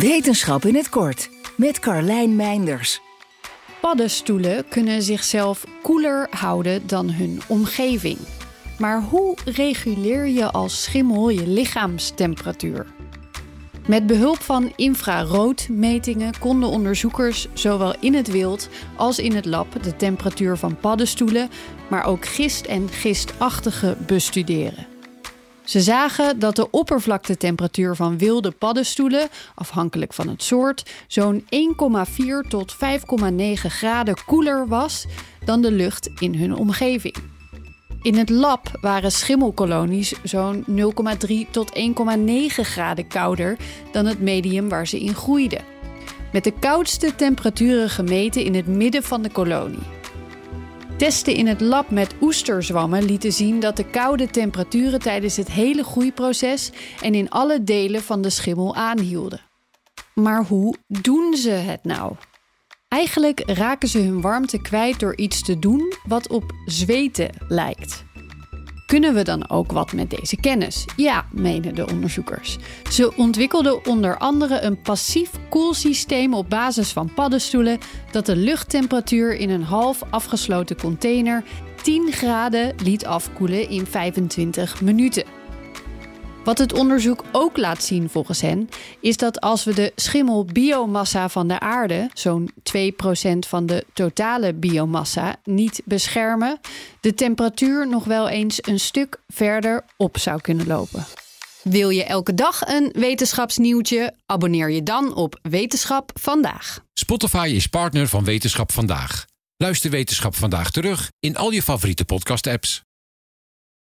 Wetenschap in het kort met Carlijn Meinders. Paddenstoelen kunnen zichzelf koeler houden dan hun omgeving. Maar hoe reguleer je als schimmel je lichaamstemperatuur? Met behulp van infraroodmetingen konden onderzoekers zowel in het wild als in het lab de temperatuur van paddenstoelen, maar ook gist en gistachtige bestuderen. Ze zagen dat de oppervlaktetemperatuur van wilde paddenstoelen, afhankelijk van het soort, zo'n 1,4 tot 5,9 graden koeler was dan de lucht in hun omgeving. In het lab waren schimmelkolonies zo'n 0,3 tot 1,9 graden kouder dan het medium waar ze in groeiden. Met de koudste temperaturen gemeten in het midden van de kolonie. Testen in het lab met oesterzwammen lieten zien dat de koude temperaturen tijdens het hele groeiproces en in alle delen van de schimmel aanhielden. Maar hoe doen ze het nou? Eigenlijk raken ze hun warmte kwijt door iets te doen wat op zweten lijkt. Kunnen we dan ook wat met deze kennis? Ja, menen de onderzoekers. Ze ontwikkelden onder andere een passief koelsysteem op basis van paddenstoelen dat de luchttemperatuur in een half afgesloten container 10 graden liet afkoelen in 25 minuten. Wat het onderzoek ook laat zien volgens hen, is dat als we de schimmelbiomassa van de aarde, zo'n 2% van de totale biomassa, niet beschermen, de temperatuur nog wel eens een stuk verder op zou kunnen lopen. Wil je elke dag een wetenschapsnieuwtje? Abonneer je dan op Wetenschap vandaag. Spotify is partner van Wetenschap vandaag. Luister Wetenschap vandaag terug in al je favoriete podcast-apps.